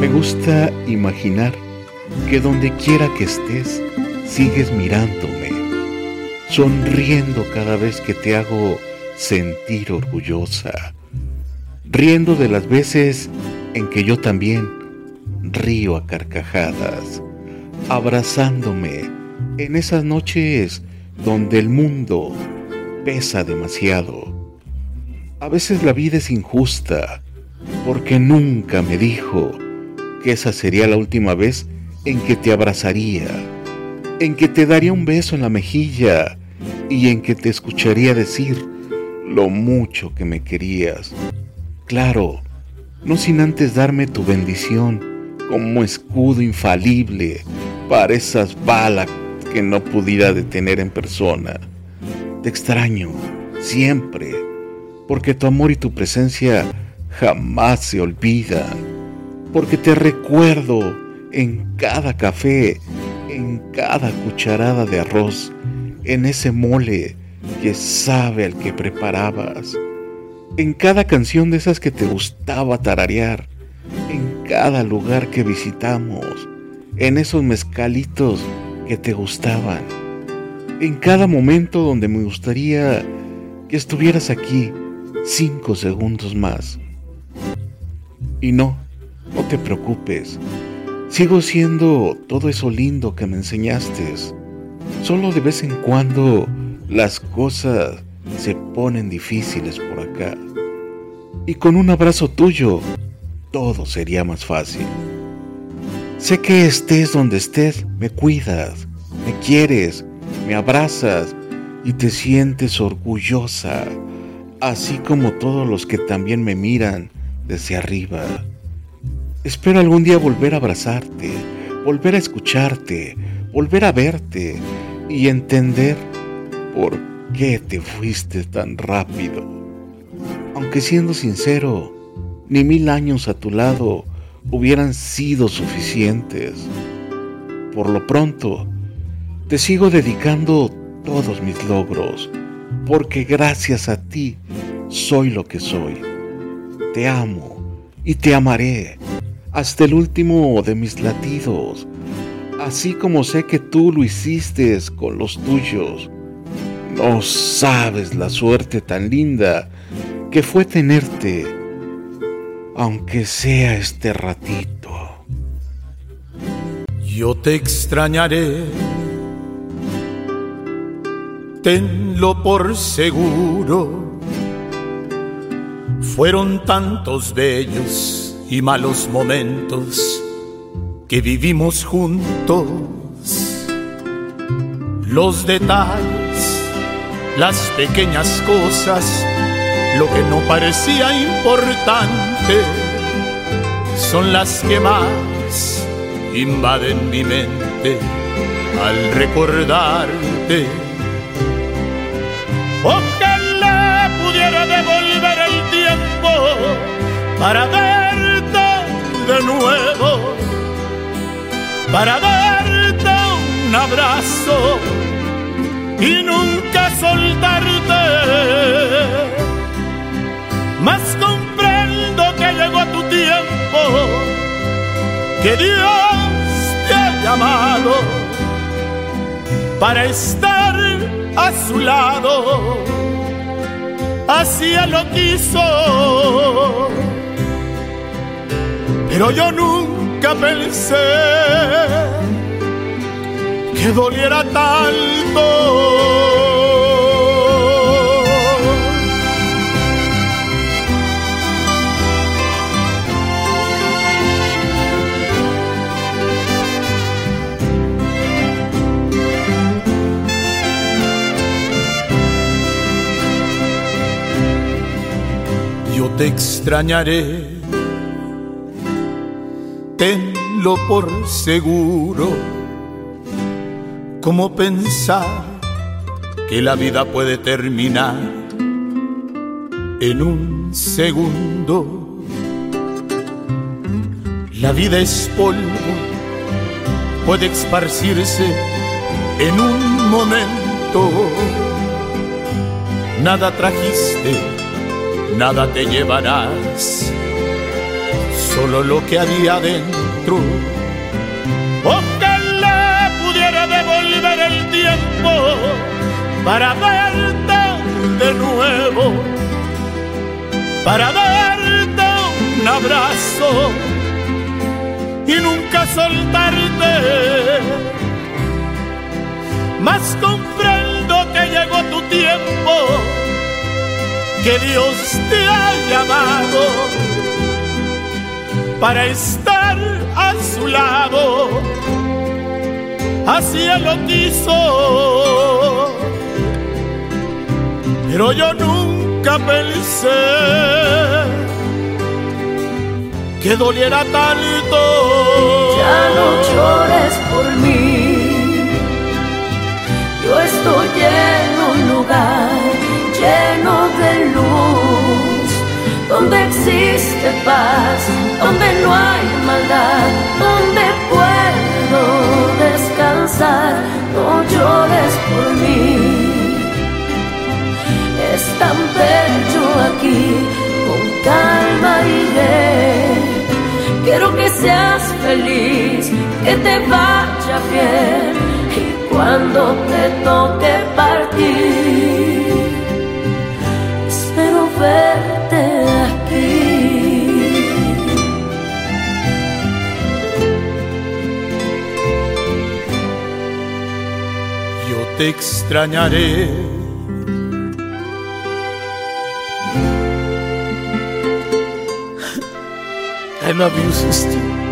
Me gusta imaginar que donde quiera que estés, sigues mirándome, sonriendo cada vez que te hago sentir orgullosa, riendo de las veces en que yo también río a carcajadas, abrazándome en esas noches donde el mundo pesa demasiado. A veces la vida es injusta porque nunca me dijo que esa sería la última vez en que te abrazaría, en que te daría un beso en la mejilla y en que te escucharía decir lo mucho que me querías. Claro, no sin antes darme tu bendición como escudo infalible para esas balas que no pudiera detener en persona. Te extraño, siempre, porque tu amor y tu presencia jamás se olvidan, porque te recuerdo en cada café, en cada cucharada de arroz, en ese mole que sabe al que preparabas, en cada canción de esas que te gustaba tararear, en cada lugar que visitamos, en esos mezcalitos que te gustaban, en cada momento donde me gustaría que estuvieras aquí cinco segundos más. Y no, no te preocupes, sigo siendo todo eso lindo que me enseñaste. Solo de vez en cuando las cosas se ponen difíciles por acá. Y con un abrazo tuyo, todo sería más fácil. Sé que estés donde estés, me cuidas, me quieres, me abrazas y te sientes orgullosa, así como todos los que también me miran desde arriba. Espero algún día volver a abrazarte, volver a escucharte, volver a verte y entender por qué te fuiste tan rápido. Aunque siendo sincero, ni mil años a tu lado hubieran sido suficientes. Por lo pronto, te sigo dedicando todos mis logros, porque gracias a ti soy lo que soy. Te amo y te amaré hasta el último de mis latidos, así como sé que tú lo hiciste con los tuyos. No sabes la suerte tan linda que fue tenerte, aunque sea este ratito. Yo te extrañaré, tenlo por seguro. Fueron tantos bellos y malos momentos que vivimos juntos. Los detalles, las pequeñas cosas, lo que no parecía importante, son las que más invaden mi mente al recordarte. Ojalá pudiera devolver el tiempo para de nuevo, para darte un abrazo y nunca soltarte. Mas comprendo que llegó tu tiempo, que Dios llamado para estar a su lado. Así lo quiso, pero yo nunca pensé que doliera tanto. te extrañaré, tenlo por seguro, como pensar que la vida puede terminar en un segundo. La vida es polvo, puede esparcirse en un momento. Nada trajiste nada te llevarás, solo lo que había dentro. Ojalá pudiera devolver el tiempo para verte de nuevo, para darte un abrazo y nunca soltarte. Mas comprendo que llegó tu tiempo, que Dios te ha llamado para estar a su lado. Así él lo quiso, pero yo nunca pensé que doliera tanto. Ya no llores por mí, yo estoy en un lugar lleno de luz, donde existe paz, donde no hay maldad, donde puedo descansar. No llores por mí, es tan bello aquí, con calma iré. Quiero que seas feliz, que te vaya bien y cuando te toque partir, espero verte te extrañaré. I love you, sister.